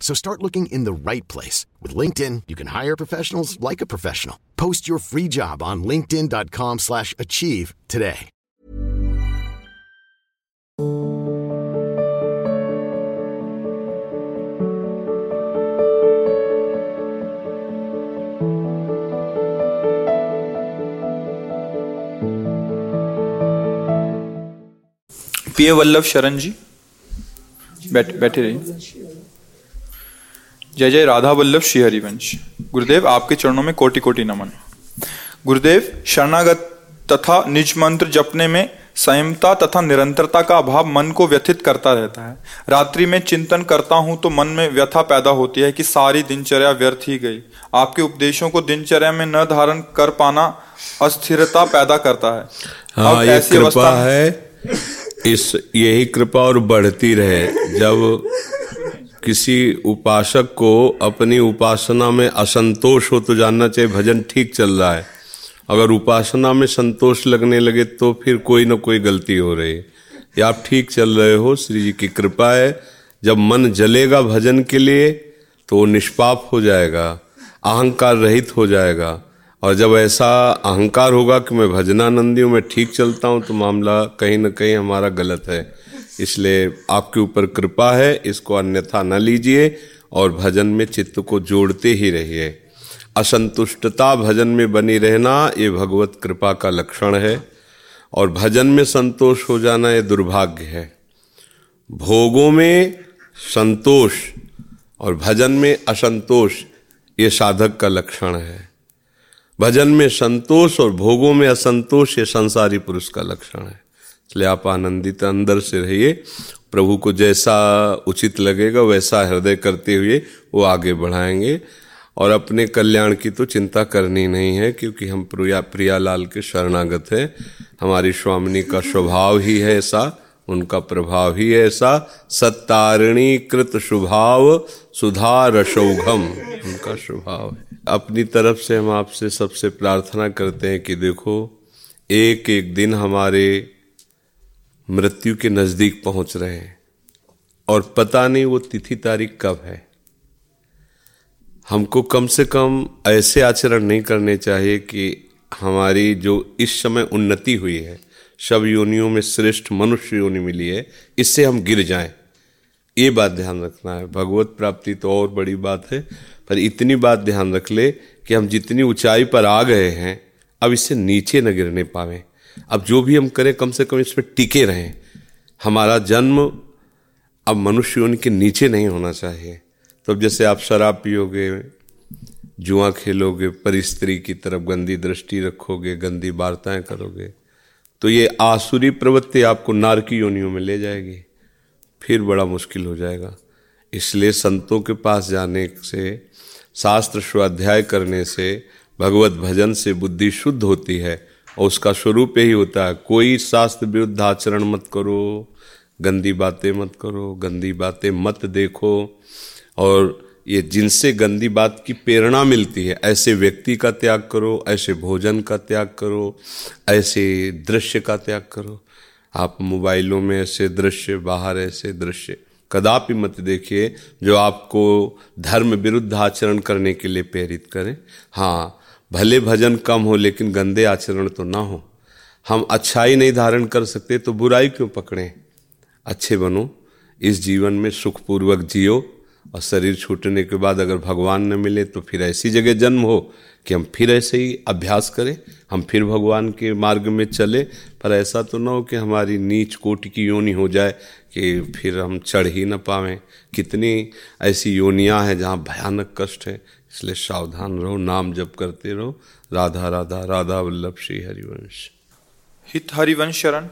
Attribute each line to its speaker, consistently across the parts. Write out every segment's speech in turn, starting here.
Speaker 1: So start looking in the right place. With LinkedIn, you can hire professionals like a professional. Post your free job on linkedin.com slash achieve today.
Speaker 2: P.A. Vallabh Sharan ji, better. जय जय राधा वल्लभ श्री हरिवंश। गुरुदेव आपके चरणों में कोटि कोटि नमन। गुरुदेव शरणागत तथा निज मंत्र जपने में संयमता तथा निरंतरता का अभाव मन को व्यथित करता रहता है। रात्रि में चिंतन करता हूँ तो मन में व्यथा पैदा होती है कि सारी दिनचर्या व्यर्थ ही गई। आपके उपदेशों को दिनचर्या में न धारण कर पाना अस्थिरता पैदा करता है।
Speaker 3: हाँ ये कृपा है। इस यही कृपा और बढ़ती रहे। जब किसी उपासक को अपनी उपासना में असंतोष हो तो जानना चाहिए, भजन ठीक चल रहा है। अगर उपासना में संतोष लगने लगे तो फिर कोई ना कोई गलती हो रही है। या आप ठीक चल रहे हो, श्री जी की कृपा है। जब मन जलेगा भजन के लिए तो वो निष्पाप हो जाएगा, अहंकार रहित हो जाएगा। और जब ऐसा अहंकार होगा कि मैं भजनानंदी हूँ मैं ठीक चलता हूँ तो मामला कहीं ना कहीं हमारा गलत है। इसलिए आपके ऊपर कृपा है, इसको अन्यथा न लीजिए और भजन में चित्त को जोड़ते ही रहिए। असंतुष्टता भजन में बनी रहना, ये भगवत कृपा का लक्षण है। और भजन में संतोष हो जाना, ये दुर्भाग्य है। भोगों में संतोष और भजन में असंतोष, ये साधक का लक्षण है। भजन में संतोष और भोगों में असंतोष, ये संसारी पुरुष का लक्षण है। इसलिए आप आनंदित अंदर से रहिए। प्रभु को जैसा उचित लगेगा, वैसा हृदय करते हुए वो आगे बढ़ाएँगे। और अपने कल्याण की तो चिंता करनी नहीं है, क्योंकि हम प्रिया, प्रियालाल के शरणागत हैं। हमारी स्वामिनी का स्वभाव ही है ऐसा, उनका प्रभाव ही ऐसा। सत्तारिणी कृत शुभाव सुधा रसौघम उनका स्वभाव है। अपनी तरफ़ से हम आपसे सबसे प्रार्थना करते हैं कि देखो एक एक दिन हमारे मृत्यु के नज़दीक पहुँच रहे हैं। और पता नहीं वो तिथि तारीख कब है। हमको कम से कम ऐसे आचरण नहीं करने चाहिए कि हमारी जो इस समय उन्नति हुई है सब योनियों में श्रेष्ठ मनुष्य योनि मिली है, इससे हम गिर जाएँ। ये बात ध्यान रखना है। भगवत प्राप्ति तो और बड़ी बात है, पर इतनी बात ध्यान रख ले कि हम जितनी ऊंचाई पर आ गए हैं, अब इससे नीचे न गिरने पावे। अब जो भी हम करें, कम से कम इसमें टिके रहें। हमारा जन्म अब मनुष्य योनि के नीचे नहीं होना चाहिए। तो जैसे आप शराब पियोगे, जुआ खेलोगे, परिस्त्री की तरफ़ गंदी दृष्टि रखोगे, गंदी वार्ताएँ करोगे तो ये आसुरी प्रवृत्ति आपको नारकी योनियों में ले जाएगी। फिर बड़ा मुश्किल हो जाएगा। इसलिए संतों के पास जाने से, शास्त्र स्वाध्याय करने से, भगवत भजन से बुद्धि शुद्ध होती है। और उसका स्वरूप यही होता है, कोई शास्त्र विरुद्ध आचरण मत करो, गंदी बातें मत करो, गंदी बातें मत देखो। और ये जिनसे गंदी बात की प्रेरणा मिलती है, ऐसे व्यक्ति का त्याग करो, ऐसे भोजन का त्याग करो, ऐसे दृश्य का त्याग करो। आप मोबाइलों में ऐसे दृश्य, बाहर ऐसे दृश्य कदापि मत देखिए जो आपको धर्म विरुद्ध आचरण करने के लिए प्रेरित करें। हाँ भले भजन कम हो, लेकिन गंदे आचरण तो ना हो। हम अच्छाई नहीं धारण कर सकते तो बुराई क्यों पकड़ें? अच्छे बनो, इस जीवन में सुखपूर्वक जियो, और शरीर छूटने के बाद अगर भगवान न मिले तो फिर ऐसी जगह जन्म हो कि हम फिर ऐसे ही अभ्यास करें, हम फिर भगवान के मार्ग में चले। पर ऐसा तो ना हो कि हमारी नीच कोटि की योनि हो जाए कि फिर हम चढ़ ही ना पावें। कितनी ऐसी योनियाँ हैं जहाँ भयानक कष्ट है इसलिए सावधान रहो नाम जप करते रहो। राधा राधा राधा वल्लभ श्री हरिवंश।
Speaker 2: हित हरिवंश शरण।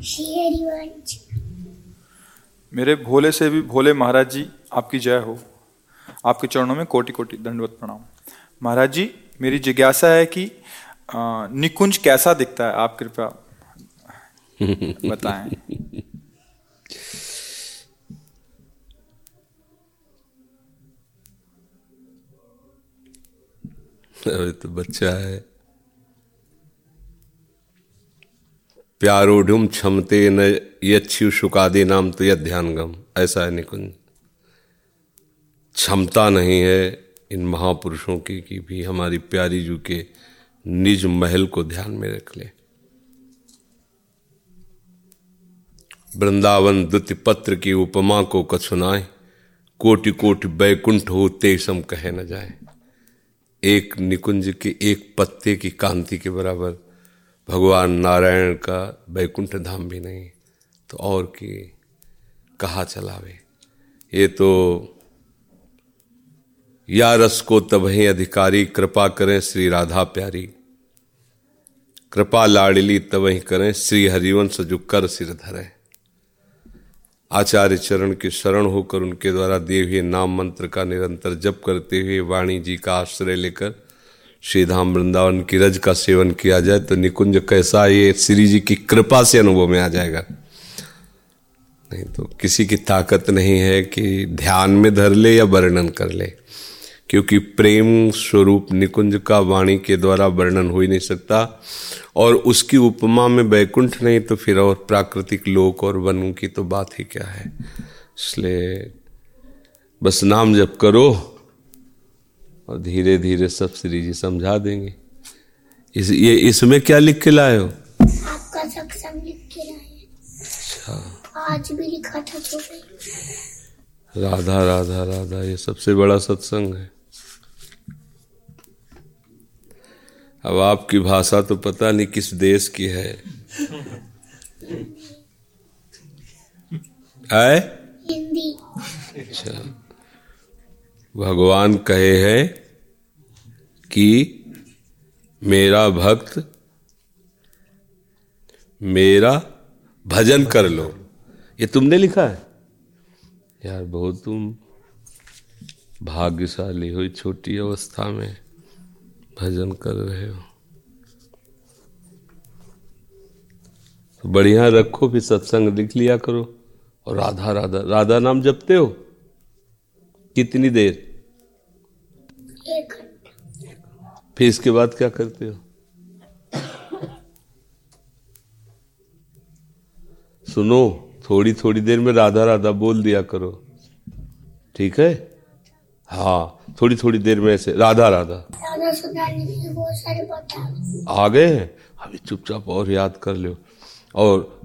Speaker 4: श्री हरिवंश।
Speaker 2: मेरे भोले से भी भोले महाराज जी आपकी जय हो। आपके चरणों में कोटि कोटि दंडवत प्रणाम। महाराज जी मेरी जिज्ञासा है कि निकुंज कैसा दिखता है? आप कृपया बताएँ।
Speaker 3: अरे तो बच्चा है। प्यारोढ़ क्षमते न यक्षु शुकादे नाम तो यह ध्यान गम ऐसा है निकुंज। क्षमता नहीं है इन महापुरुषों की कि भी हमारी प्यारी जू के निज महल को ध्यान में रख ले। वृंदावन द्वितीय पत्र की उपमा को कछुनाए, कोटि कोटि बैकुंठ हो तेसम कहे न जाए। एक निकुंज के एक पत्ते की कांति के बराबर भगवान नारायण का बैकुंठ धाम भी नहीं तो और की, कहा चलावे? ये तो या रस को तबही अधिकारी, कृपा करें श्री राधा प्यारी। कृपा लाडली तबही करें, श्री हरिवंश जो कर सिर धरे। आचार्य चरण के शरण होकर उनके द्वारा दिए हुए नाम मंत्र का निरंतर जप करते हुए वाणी जी का आश्रय लेकर श्री धाम वृंदावन की रज का सेवन किया जाए तो निकुंज कैसा ये श्री जी की कृपा से अनुभव में आ जाएगा। नहीं तो किसी की ताकत नहीं है कि ध्यान में धर ले या वर्णन कर ले। क्योंकि प्रेम स्वरूप निकुंज का वाणी के द्वारा वर्णन हो ही नहीं सकता और उसकी उपमा में बैकुंठ नहीं तो फिर और प्राकृतिक लोक और वन की तो बात ही क्या है? इसलिए बस नाम जप करो और धीरे धीरे सब श्री जी समझा देंगे। इस ये इसमें क्या लिख के लाए हो?
Speaker 4: आपका सत्संग लिख के लाए
Speaker 3: अच्छा।
Speaker 4: आज भी लिखा था तो
Speaker 3: राधा राधा राधा ये सबसे बड़ा सत्संग है। अब आपकी भाषा तो पता नहीं किस देश की है। है
Speaker 4: हिंदी।
Speaker 3: अच्छा। भगवान कहे हैं कि मेरा भक्त मेरा भजन कर लो। ये तुमने लिखा है? यार बहुत तुम भाग्यशाली हो छोटी अवस्था में। भजन कर रहे हो। तो बढ़िया रखो फिर सत्संग लिख लिया करो और राधा राधा राधा नाम जपते हो? कितनी देर?
Speaker 4: एक
Speaker 3: फिर इसके बाद क्या करते हो? सुनो थोड़ी थोड़ी देर में राधा राधा बोल दिया करो। ठीक है? हाँ। थोड़ी थोड़ी देर में ऐसे राधा राधा।
Speaker 4: राधा सुधारने के लिए बहुत सारे
Speaker 3: आ गए। हैं? अभी चुपचाप और याद कर लो और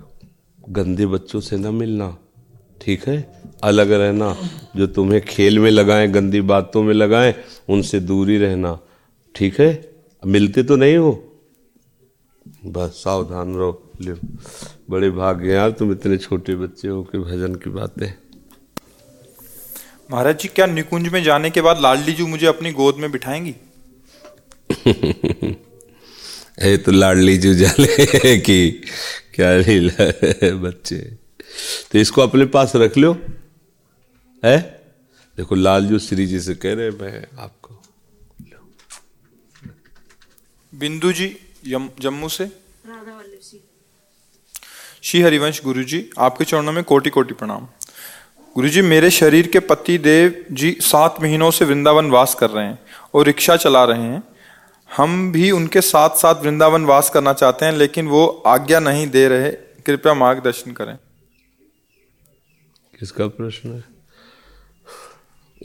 Speaker 3: गंदे बच्चों से ना मिलना ठीक है? अलग रहना जो तुम्हें खेल में लगाएँ गंदी बातों में लगाएँ उनसे दूरी रहना ठीक है? मिलते तो नहीं हो? बस सावधान रहो बड़े भाग्य यार तुम इतने छोटे बच्चे हो के भजन की बातें
Speaker 2: महाराज जी क्या निकुंज में जाने के बाद लाडली जी मुझे अपनी गोद में बिठाएँगी?
Speaker 3: ए तो लाडली जू जाले कि क्या लीला है बच्चे। तो इसको अपने पास रख लो। है? देखो लालजू श्री जी से कह रहे मैं आपको
Speaker 2: बिंदु जी जम्मू से? श्री हरिवंश गुरु जी आपके चरणों में कोटि कोटि प्रणाम। गुरु जी मेरे शरीर के पति देव जी सात महीनों से वृंदावन वास कर रहे हैं और रिक्शा चला रहे हैं। हम भी उनके साथ साथ वृंदावन वास करना चाहते हैं, लेकिन वो आज्ञा नहीं दे रहे। कृपया मार्गदर्शन करें।
Speaker 3: किसका प्रश्न है?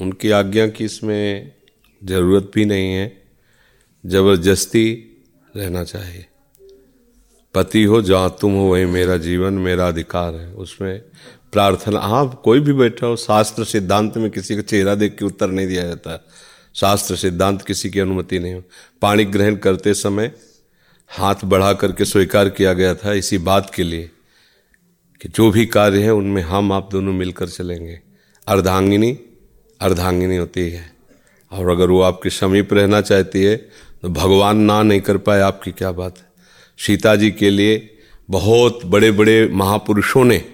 Speaker 3: उनकी आज्ञा की इसमें ज़रूरत भी नहीं है। ज़बरदस्ती रहना चाहिए। पति हो जहाँ तुम हो, वही मेरा जीवन, मेरा अधिकार है। उसमें प्रार्थना हाँ कोई भी बैठा हो, शास्त्र सिद्धांत में किसी का चेहरा देख के उत्तर नहीं दिया जाता। शास्त्र सिद्धांत किसी की अनुमति नहीं। हो पाणी ग्रहण करते समय हाथ बढ़ा करके स्वीकार किया गया था इसी बात के लिए कि जो भी कार्य है, उनमें हम, आप दोनों मिलकर चलेंगे। अर्धांगिनी अर्धांगिनी होती है। और अगर वो आपके समीप रहना चाहती है तो भगवान ना नहीं कर पाए, आपकी क्या बात है? सीता जी के लिए बहुत बड़े बड़े महापुरुषों ने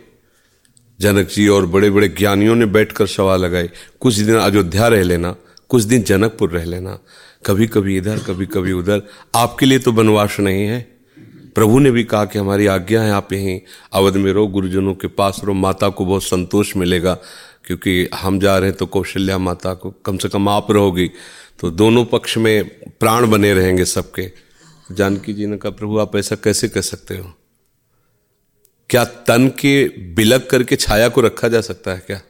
Speaker 3: जनक जी और बड़े बड़े ज्ञानियों ने बैठकर सवाल लगाए, कुछ दिन अयोध्या रह लेना, कुछ दिन जनकपुर रह लेना कभी कभी इधर कभी कभी उधर, आपके लिए तो वनवास नहीं है? प्रभु ने भी कहा कि, हमारी आज्ञा है, आप यहीं अवध में रहो, गुरुजनों के पास रहो, माता को बहुत संतोष मिलेगा, क्योंकि हम जा रहे हैं तो कौशल्या माता को कम से कम आप रहोगी तो दोनों पक्ष में प्राण बने रहेंगे सबके। जानकी जी ने कहा, प्रभु, आप ऐसा कैसे कह सकते हो? क्या तन के बिलक करके छाया को रखा जा सकता है क्या?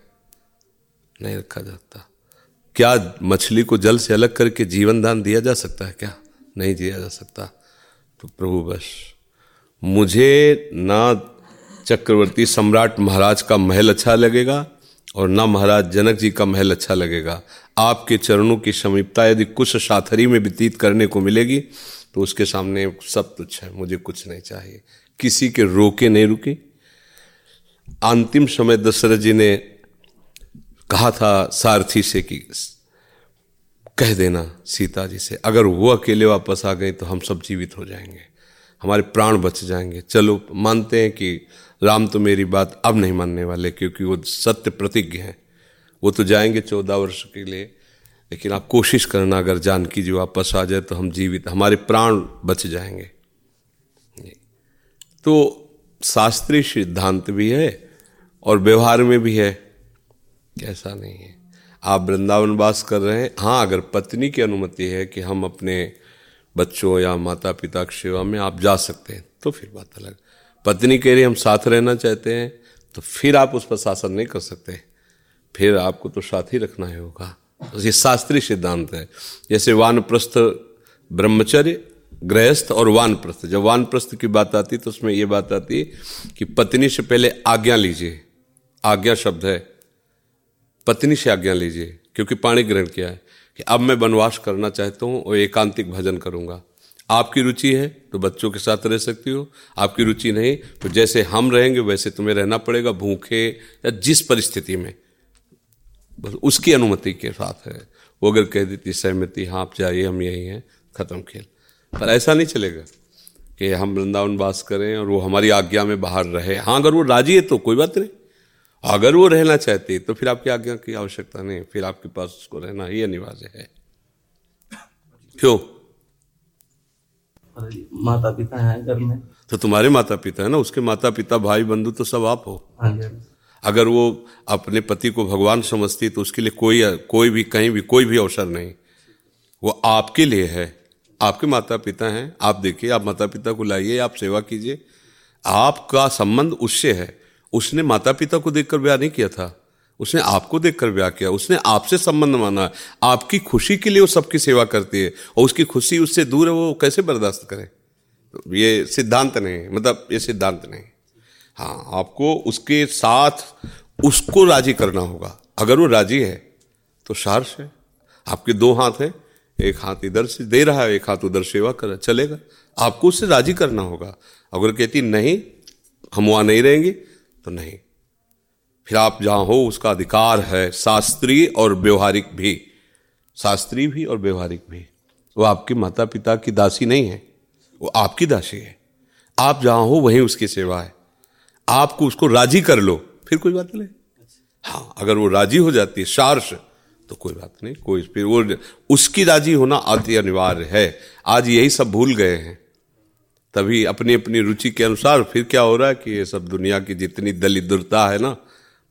Speaker 3: नहीं रखा जाता। क्या मछली को जल से अलग करके जीवन दान दिया जा सकता है क्या? नहीं दिया जा सकता। तो प्रभु बस, मुझे ना चक्रवर्ती सम्राट महाराज का महल अच्छा लगेगा और ना महाराज जनक जी का महल अच्छा लगेगा। आपके चरणों की समीपता यदि कुछ साथरी में व्यतीत करने को मिलेगी तो उसके सामने सब तुच्छ है, मुझे कुछ नहीं चाहिए। किसी के रोके नहीं रुके। अंतिम समय दशरथ जी ने कहा था सारथी से कि कह देना सीता जी से, अगर वो अकेले वापस आ गए तो हम सब जीवित हो जाएँगे, हमारे प्राण बच जाएँगे। चलो, मानते हैं कि राम तो मेरी बात अब नहीं मानने वाले, क्योंकि वो सत्य प्रतिज्ञ हैं। वो तो जाएँगे चौदह वर्ष के लिए, लेकिन आप कोशिश करना, अगर जानकी जी वापस आ जाए तो हम जीवित, हमारे प्राण बच जाएँगे। तो शास्त्रीय सिद्धांत भी है और व्यवहार में भी है। ऐसा नहीं है। आप वृंदावन वास कर रहे हैं। हाँ अगर पत्नी की अनुमति है कि हम अपने बच्चों या माता पिता की सेवा में आप जा सकते हैं तो फिर बात अलग। पत्नी कह रही हम साथ रहना चाहते हैं तो फिर आप उस पर शासन नहीं कर सकते। फिर आपको तो साथ ही रखना ही होगा। तो ये शास्त्रीय सिद्धांत है। जैसे वानप्रस्थ ब्रह्मचर्य गृहस्थ और वानप्रस्थ। जब वानप्रस्थ की बात आती तो उसमें ये बात आती कि पत्नी से पहले आज्ञा लीजिए। आज्ञा शब्द है। पत्नी से आज्ञा लीजिए, क्योंकि पाणी ग्रहण किया है कि अब मैं वनवास करना चाहता हूँ और एकांतिक भजन करूँगा। आपकी रुचि है तो बच्चों के साथ रह सकती हो। आपकी रुचि नहीं तो जैसे हम रहेंगे, वैसे तुम्हें रहना पड़ेगा, भूखे या जिस परिस्थिति में। बस उसकी अनुमति के साथ है। वो अगर कह देती, सहमति हाँ आप जाइए, हम यही हैं, ख़त्म खेल। पर ऐसा नहीं चलेगा कि हम वृंदावन वास करें और वो हमारी आज्ञा में बाहर रहे। हाँ अगर वो राज़ी है तो कोई बात नहीं। अगर वो रहना चाहती तो फिर आपकी आज्ञा की आवश्यकता नहीं फिर आपके पास उसको रहना ही अनिवार्य है। क्यों?
Speaker 5: माता पिता हैं घर में।
Speaker 3: तो तुम्हारे माता पिता है ना उसके माता पिता भाई बंधु तो सब आप हो।
Speaker 5: हाँ
Speaker 3: अगर वो अपने पति को भगवान समझती तो उसके लिए कोई कोई भी कहीं भी कोई भी अवसर नहीं। वो आपके लिए है। आपके माता पिता हैं, आप देखिए, आप माता पिता को लाइए, आप सेवा कीजिए। आपका संबंध उससे है। उसने माता पिता को देखकर ब्याह नहीं किया था। उसने आपको देखकर ब्याह किया। उसने आपसे संबंध माना। आपकी खुशी के लिए वो सबकी सेवा करती है और उसकी खुशी उससे दूर है, वो कैसे बर्दाश्त करे? ये सिद्धांत नहीं मतलब ये सिद्धांत नहीं हाँ आपको उसके साथ उसको राज़ी करना होगा। अगर वो राज़ी है तो सार्स है। आपके दो हाथ हैं एक हाथ इधर से दे रहा है, एक हाथ उधर सेवा कर, चलेगा। आपको उससे राज़ी करना होगा। अगर कहती, नहीं, हम वहाँ नहीं रहेंगे तो नहीं। फिर आप जहाँ हो, उसका अधिकार है शास्त्रीय और व्यवहारिक भी। शास्त्रीय भी और व्यवहारिक भी। वो आपके माता पिता की दासी नहीं है, वो आपकी दासी है। आप जहाँ हो, वहीं उसकी सेवा है। आपको उसको राज़ी कर लो, फिर कोई बात नहीं। हाँ अगर वो राज़ी हो जाती है सार्श तो कोई बात नहीं, कोई फिर वो उसकी राज़ी होना अति अनिवार्य है। आज यही सब भूल गए हैं। तभी अपनी अपनी रुचि के अनुसार फिर क्या हो रहा है कि ये सब दुनिया की जितनी दलिद्रता है ना,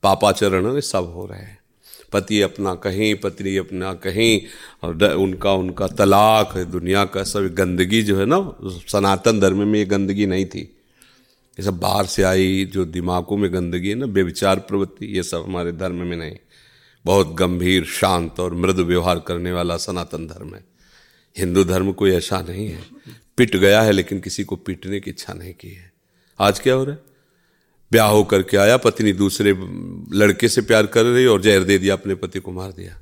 Speaker 3: पापाचरण है सब हो रहे हैं। पति अपना कहीं, पत्नी अपना कहीं, और उनका उनका तलाक है, दुनिया का सब गंदगी जो है ना, सनातन धर्म में ये गंदगी नहीं थी। ये सब बाहर से आई, जो दिमागों में गंदगी है ना बेविचार प्रवृत्ति, ये सब हमारे धर्म में नहीं। बहुत गंभीर, शांत और मृदु व्यवहार करने वाला सनातन धर्म है। हिंदू धर्म कोई ऐसा नहीं है। पिट गया है, लेकिन किसी को पीटने की इच्छा नहीं की है। आज क्या हो रहा है? ब्याह होकर के आया, पत्नी दूसरे लड़के से प्यार कर रही और जहर दे दिया, अपने पति को मार दिया।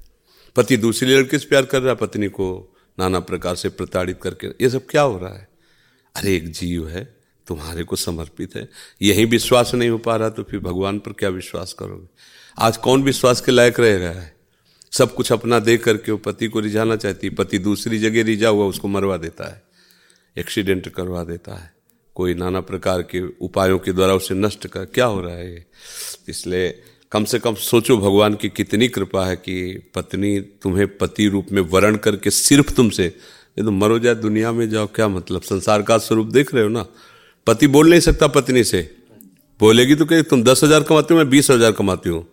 Speaker 3: पति दूसरी लड़के से प्यार कर रहा, पत्नी को नाना प्रकार से प्रताड़ित करके। ये सब क्या हो रहा है? अरे, एक जीव है, तुम्हारे को समर्पित है। यही विश्वास नहीं हो पा रहा तो फिर भगवान पर क्या विश्वास करोगे? आज कौन विश्वास के लायक रह रहा है? सब कुछ अपना दे करके वो पति को रिझाना चाहती पति दूसरी जगह रिझा हुआ उसको मरवा देता है। एक्सीडेंट करवा देता है। कोई नाना प्रकार के उपायों के द्वारा उसे नष्ट कर क्या हो रहा है इसलिए कम से कम सोचो भगवान की कितनी कृपा है कि पत्नी तुम्हें पति रूप में वर्ण करके सिर्फ़ तुमसे ये तो मरो जाए दुनिया में जाओ, क्या मतलब? संसार का स्वरूप देख रहे हो ना? पति बोल नहीं सकता पत्नी से। बोलेगी तो कहे तुम दस हज़ार कमाती हो, मैं बीस हज़ार कमाती हूँ।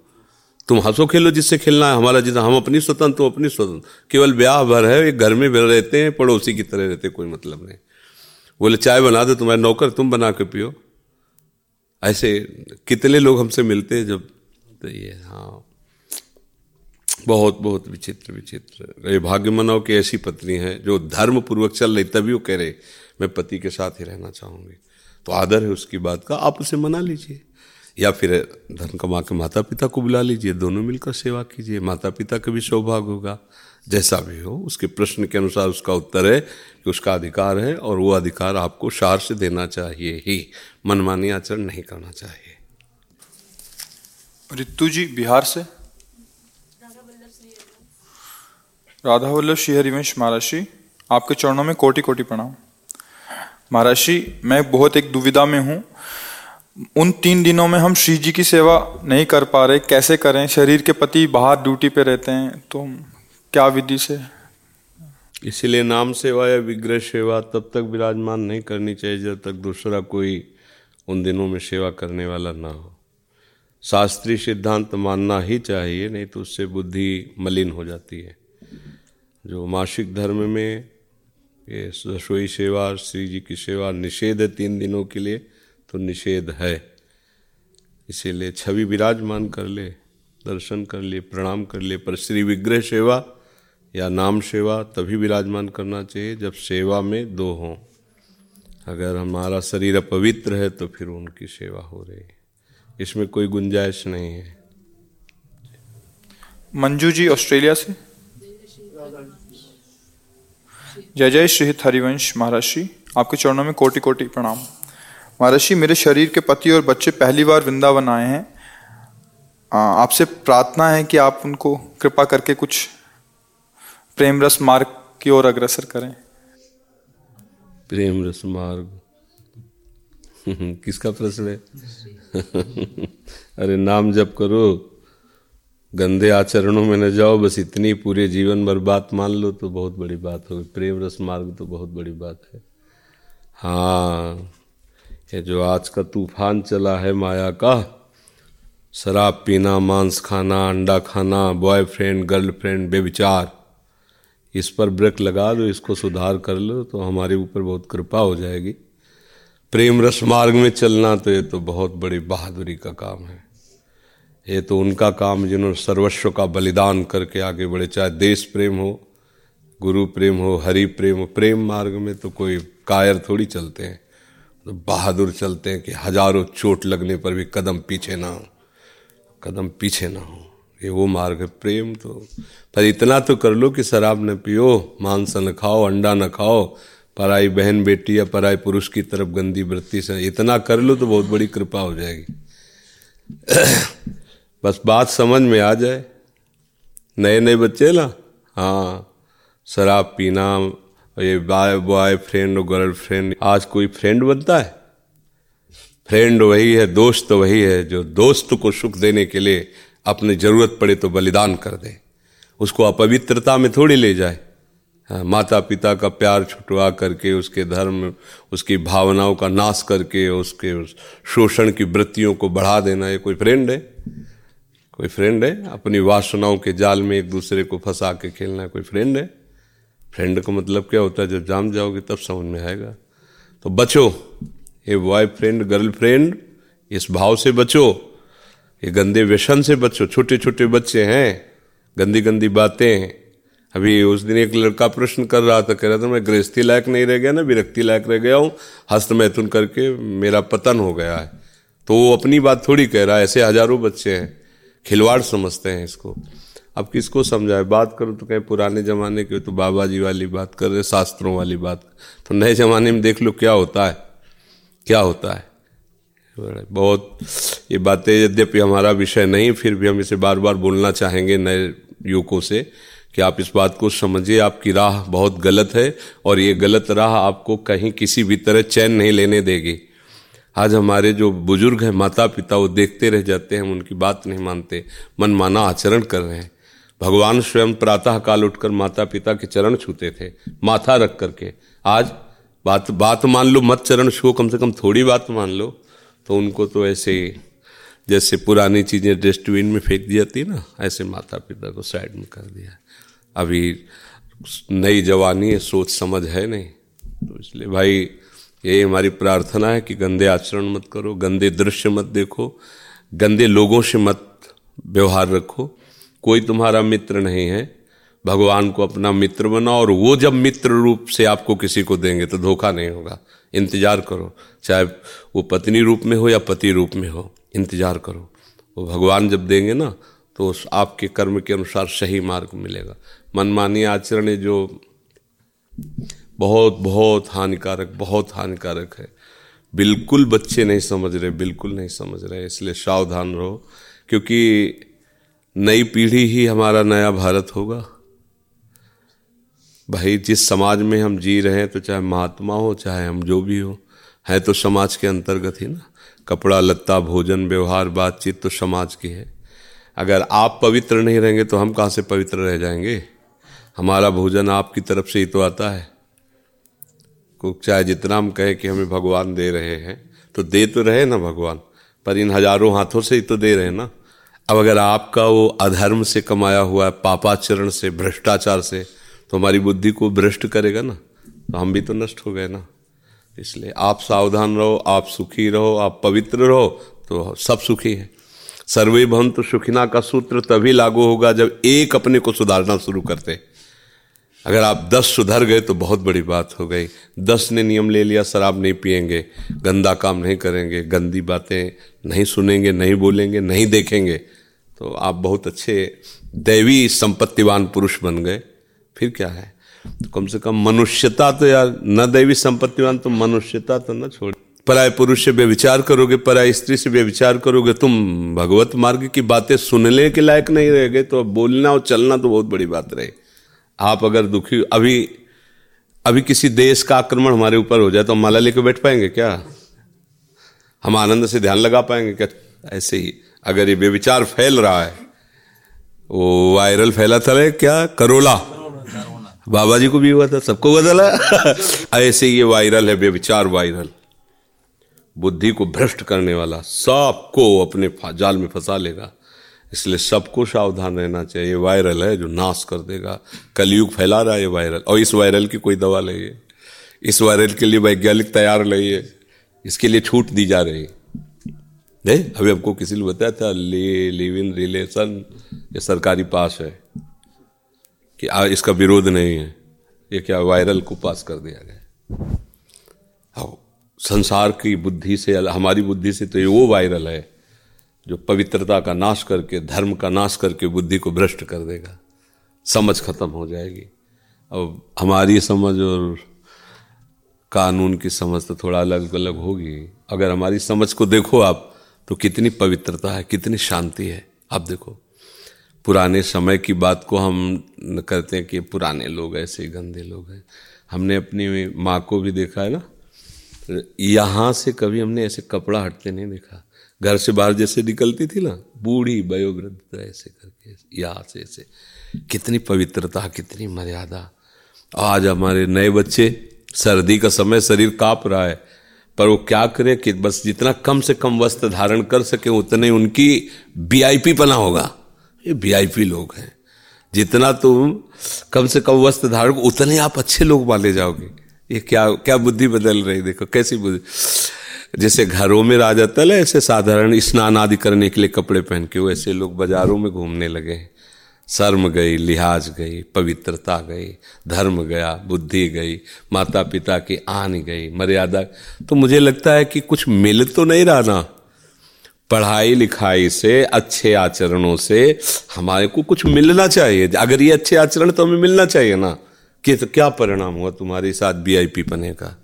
Speaker 3: तुम हंसो खेलो जिससे खेलना है, हमारा जितना, हम अपनी स्वतंत्र, तुम अपनी स्वतंत्र। केवल ब्याह भर है, एक घर में रहते हैं, पड़ोसी की तरह रहते कोई मतलब नहीं। बोले, चाय बना दो, तुम्हारे नौकर तुम बना के पियो। ऐसे कितने लोग हमसे मिलते हैं जब तो ये हाँ। बहुत बहुत विचित्र विचित्र। ये भाग्य मनाओ कि ऐसी पत्नी है जो धर्म पूर्वक चल रही, तभी वो कह रहे, मैं पति के साथ ही रहना चाहूँगी। तो आदर है उसकी बात का, आप उसे मना लीजिए। या फिर धन कमा के माता पिता को बुला लीजिए, दोनों मिलकर सेवा कीजिए माता पिता का भी सौभाग्य होगा। जैसा भी हो, उसके प्रश्न के अनुसार उसका उत्तर है कि उसका अधिकार है और वो अधिकार आपको सार से देना चाहिए ही। मनमानी आचरण नहीं करना चाहिए।
Speaker 2: रितु जी, बिहार से? राधा वल्लभ श्री हरिवंश महाराष्ट्री आपके चरणों में कोटि कोटि प्रणाम महाराष्ट्री मैं बहुत एक दुविधा में हूँ। उन तीन दिनों में हम श्री जी की सेवा नहीं कर पा रहे। कैसे करें? शरीर के पति बाहर ड्यूटी पे रहते हैं तो क्या विधि से?
Speaker 3: इसीलिए नाम सेवा या विग्रह सेवा तब तक विराजमान नहीं करनी चाहिए, जब तक दूसरा कोई उन दिनों में सेवा करने वाला ना हो। शास्त्रीय सिद्धांत मानना ही चाहिए, नहीं तो उससे बुद्धि मलिन हो जाती है। जो मासिक धर्म में ये रसोई सेवा श्री जी की सेवा निषेध है तीन दिनों के लिए तो निषेध है। इसीलिए छवि विराजमान कर ले, दर्शन कर ले, प्रणाम कर ले, पर श्री विग्रह सेवा या नाम सेवा तभी विराजमान करना चाहिए जब सेवा में दो हों। अगर हमारा शरीर अपवित्र है तो फिर उनकी सेवा हो रही है। इसमें कोई गुंजाइश नहीं है।
Speaker 2: मंजू जी, ऑस्ट्रेलिया से? जय जय श्री हरिवंश महर्षि आपके चरणों में कोटि कोटि प्रणाम। महर्षि, मेरे शरीर के पति और बच्चे पहली बार वृंदावन आए हैं। आपसे प्रार्थना है कि आप उनको कृपा करके कुछ प्रेम रस मार्ग की ओर अग्रसर करें।
Speaker 3: प्रेम रस मार्ग? किसका प्रश्न है? अरे, नाम जप करो। गंदे आचरणों में न जाओ, बस इतनी पूरे जीवन भर बात मान लो तो बहुत बड़ी बात होगी। प्रेम रस मार्ग तो बहुत बड़ी बात है। हाँ। ये जो आज का तूफ़ान चला है माया का, शराब पीना, मांस खाना, अंडा खाना बॉयफ्रेंड गर्लफ्रेंड बेविचार, इस पर ब्रेक लगा दो, इसको सुधार कर लो तो हमारे ऊपर बहुत कृपा हो जाएगी। प्रेम रस मार्ग में चलना तो ये तो बहुत बड़ी बहादुरी का काम है। ये तो उनका काम जिन्होंने सर्वस्व का बलिदान करके आगे बढ़े, चाहे देश प्रेम हो, गुरु प्रेम हो, हरि प्रेम हो, प्रेम मार्ग में तो कोई कायर थोड़ी चलते हैं। बहादुर चलते हैं कि हज़ारों चोट लगने पर भी कदम पीछे ना हो। कदम पीछे ना हो। ये वो मार्ग है प्रेम तो। पर इतना तो कर लो कि शराब न पियो, मांस न खाओ, अंडा न खाओ, पराई बहन बेटी या पराई पुरुष की तरफ़ गंदी वृत्ति से। इतना कर लो तो बहुत बड़ी कृपा हो जाएगी। बस बात समझ में आ जाए। नए नए बच्चे ना हाँ। शराब पीना ये बॉय बॉय फ्रेंड और गर्ल फ्रेंड आज कोई फ्रेंड बनता है? फ्रेंड वही है दोस्त वही है जो दोस्त को सुख देने के लिए अपनी ज़रूरत पड़े तो बलिदान कर दे। उसको अपवित्रता में थोड़ी ले जाए। हाँ, माता पिता का प्यार छुटवा करके उसके धर्म उसकी भावनाओं का नाश करके उसके शोषण की वृत्तियों को बढ़ा देना ये कोई फ्रेंड है? कोई फ्रेंड है? अपनी वासनाओं के जाल में एक दूसरे को फंसा के खेलना कोई फ्रेंड है? फ्रेंड का मतलब क्या होता है, जब जाम जाओगे तब समझ में आएगा। तो बचो, ये बॉय फ्रेंड गर्ल फ्रेंड इस भाव से बचो, ये गंदे व्यसन से बचो छोटे छोटे बच्चे हैं गंदी गंदी बातें। अभी उस दिन एक लड़का प्रश्न कर रहा था, कह रहा था, मैं गृहस्थी लायक नहीं रह गया ना, विरक्ति लायक रह गया हूँ, हस्त मैथुन करके मेरा पतन हो गया है। तो वो अपनी बात थोड़ी कह रहा है, ऐसे हज़ारों बच्चे हैं, खिलवाड़ समझते हैं इसको। अब किसको समझाए? बात करो तो कहीं, पुराने जमाने के तो बाबा जी वाली बात कर रहे, शास्त्रों वाली बात तो नए जमाने में देख लो क्या होता है। क्या होता है? बहुत ये बातें, यद्यपि हमारा विषय नहीं, फिर भी हम इसे बार बार बोलना चाहेंगे नए युवकों से कि आप इस बात को समझिए, आपकी राह बहुत गलत है और ये गलत राह आपको कहीं किसी भी तरह चैन नहीं लेने देगी। आज हमारे जो बुज़ुर्ग हैं माता पिता वो देखते रह जाते हैं, हम उनकी बात नहीं मानते मन माना आचरण कर रहे हैं। भगवान स्वयं प्रातः काल उठकर माता पिता के चरण छूते थे, माथा रख करके। आज बात बात मान लो, मत चरण छुओ, कम से कम थोड़ी बात मान लो तो उनको तो ऐसे जैसे पुरानी चीज़ें डस्टबिन में फेंक दी जाती ना, ऐसे माता पिता को साइड में कर दिया। अभी नई जवानी है, सोच समझ है नहीं तो इसलिए भाई, यही हमारी प्रार्थना है कि गंदे आचरण मत करो, गंदे दृश्य मत देखो, गंदे लोगों से मत व्यवहार रखो कोई तुम्हारा मित्र नहीं है, भगवान को अपना मित्र बनाओ और वो जब मित्र रूप से आपको किसी को देंगे तो धोखा नहीं होगा। इंतज़ार करो, चाहे वो पत्नी रूप में हो या पति रूप में हो, इंतज़ार करो। वो भगवान जब देंगे ना तो आपके कर्म के अनुसार सही मार्ग मिलेगा। मनमानी आचरण जो बहुत बहुत हानिकारक बहुत हानिकारक है। बिल्कुल बच्चे नहीं समझ रहे, बिल्कुल नहीं समझ रहे, इसलिए सावधान रहो, क्योंकि नई पीढ़ी ही हमारा नया भारत होगा। भाई, जिस समाज में हम जी रहे हैं तो चाहे महात्मा हो, चाहे हम जो भी हो, है तो समाज के अंतर्गत ही ना। कपड़ा, लत्ता, भोजन, व्यवहार, बातचीत तो समाज की है। अगर आप पवित्र नहीं रहेंगे तो हम कहाँ से पवित्र रह जाएँगे? हमारा भोजन आपकी तरफ़ से ही तो आता है। चाहे जितना हम कहें कि हमें भगवान दे रहे हैं तो दे तो रहे ना भगवान, पर इन हज़ारों हाथों से ही तो दे रहे ना। अब अगर आपका वो अधर्म से कमाया हुआ है, पापाचरण से, भ्रष्टाचार से तो हमारी बुद्धि को भ्रष्ट करेगा ना? तो हम भी तो नष्ट हो गए ना? इसलिए आप सावधान रहो, आप सुखी रहो, आप पवित्र रहो तो सब सुखी हैं। सर्वे भवंतु सुखिना का सूत्र तभी लागू होगा जब एक अपने को सुधारना शुरू करते। अगर आप दस सुधर गए तो बहुत बड़ी बात हो गई। दस ने नियम ले लिया शराब नहीं पिएँगे गंदा काम नहीं करेंगे, गंदी बातें नहीं सुनेंगे, नहीं बोलेंगे, नहीं देखेंगे। तो आप बहुत अच्छे दैवी, संपत्तिवान पुरुष बन गए। फिर क्या है? तो कम से कम मनुष्यता तो यार, न दैवी संपत्तिवान तो मनुष्यता तो न छोड़। पराय पुरुष से व्यविचार करोगे, पराय स्त्री से व्यविचार करोगे, तुम भगवत मार्ग की बातें सुनने के लायक नहीं रह गए तो बोलना और चलना तो बहुत बड़ी बात रहे। आप अगर दुखी, अभी अभी किसी देश का आक्रमण हमारे ऊपर हो जाए तो हम माला लेकर बैठ पाएँगे क्या? हम आनंद से ध्यान लगा पाएँगे क्या? ऐसे ही, अगर ये बेविचार फैल रहा है, वो वायरल फैला था क्या? करोला। बाबा जी को भी हुआ था, सबको बदला ऐसे ये वायरल है बेविचार वायरल। बुद्धि को भ्रष्ट करने वाला सबको अपने जाल में फंसा लेगा। इसलिए सबको सावधान रहना चाहिए। ये वायरल है जो नाश कर देगा। कलयुग फैला रहा है ये वायरल। और इस वायरल की कोई दवा नहीं है। इस वायरल के लिए वैज्ञानिक तैयार नहीं इसके लिए छूट दी जा रही है। अभी आपको किसी ने बताया था लिव इन रिलेशन ये सरकारी पास है कि आ, इसका विरोध नहीं है। ये क्या वायरल को पास कर दिया गया हाँ, संसार की बुद्धि से हमारी बुद्धि से तो ये वो वायरल है। जो पवित्रता का नाश करके, धर्म का नाश करके बुद्धि को भ्रष्ट कर देगा। समझ खत्म हो जाएगी। अब हमारी समझ और कानून की समझ तो थोड़ा अलग अलग होगी। अगर हमारी समझ को देखो आप तो कितनी पवित्रता है, कितनी शांति है। आप देखो, पुराने समय की बात को हम करते हैं कि पुराने लोग ऐसे गंदे लोग हैं। हमने अपनी माँ को भी देखा है ना? यहाँ से कभी हमने ऐसे कपड़ा हटते नहीं देखा। घर से बाहर जैसे निकलती थी ना, बूढ़ी वयोवृद्ध ऐसे करके यहाँ से ऐसे। कितनी पवित्रता, कितनी मर्यादा। आज हमारे नए बच्चे, सर्दी का समय शरीर काँप रहा है, पर वो क्या करे कि बस जितना कम से कम वस्त्र धारण कर सके, उतने उनकी वीआईपी पना होगा। ये वीआईपी लोग हैं। जितना तुम कम से कम वस्त्र धारण उतने आप अच्छे लोग माने जाओगे। ये क्या क्या बुद्धि बदल रही देखो, कैसी बुद्धि। जैसे घरों में राजा है, ऐसे साधारण स्नान आदि करने के लिए कपड़े पहन के वैसे लोग बाजारों में घूमने लगे। शर्म गई, लिहाज गई, पवित्रता गई, धर्म गया, बुद्धि गई माता पिता की आन गई, मर्यादा। तो मुझे लगता है कि कुछ मिल तो नहीं रहा ना। पढ़ाई लिखाई से, अच्छे आचरणों से हमारे को कुछ मिलना चाहिए। अगर ये अच्छे आचरण तो हमें मिलना चाहिए ना। कि तो क्या परिणाम हुआ तुम्हारे साथ वीआईपी बने का?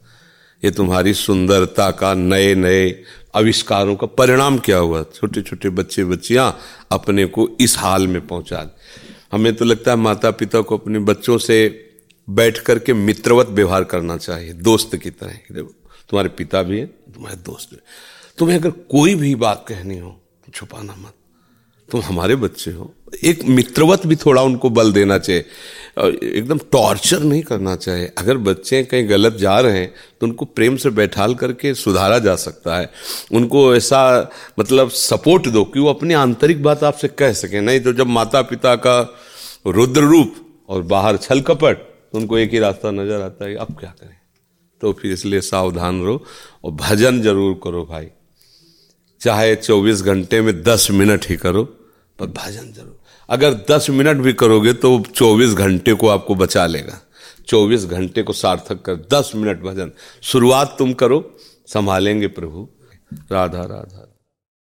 Speaker 3: ये तुम्हारी सुंदरता का नए नए आविष्कारों का परिणाम क्या हुआ? छोटे छोटे बच्चे बच्चियाँ अपने को इस हाल में पहुँचा हमें तो लगता है माता पिता को अपने बच्चों से बैठ करके मित्रवत व्यवहार करना चाहिए, दोस्त की तरह। देखो, तुम्हारे पिता भी है, तुम्हारे दोस्त भी तुम्हें अगर कोई भी बात कहनी हो, छुपाना मत। तुम हमारे बच्चे हो। एक मित्रवत भी थोड़ा उनको बल देना चाहिए। एकदम टॉर्चर नहीं करना चाहिए। अगर बच्चे कहीं गलत जा रहे हैं तो उनको प्रेम से बैठाल करके सुधारा जा सकता है। उनको ऐसा मतलब सपोर्ट दो कि वो अपनी आंतरिक बात आपसे कह सके। नहीं तो जब माता पिता का रुद्र रूप और बाहर छल कपट तो उनको एक ही रास्ता नज़र आता है अब क्या करें। तो फिर इसलिए सावधान रहो और भजन ज़रूर करो भाई। चाहे 24 घंटे में 10 मिनट ही करो, पर भजन ज़रूर अगर 10 मिनट भी करोगे तो 24 घंटे को आपको बचा लेगा। 24 घंटे को सार्थक कर 10 मिनट भजन। शुरुआत तुम करो, संभालेंगे प्रभु। राधा राधा।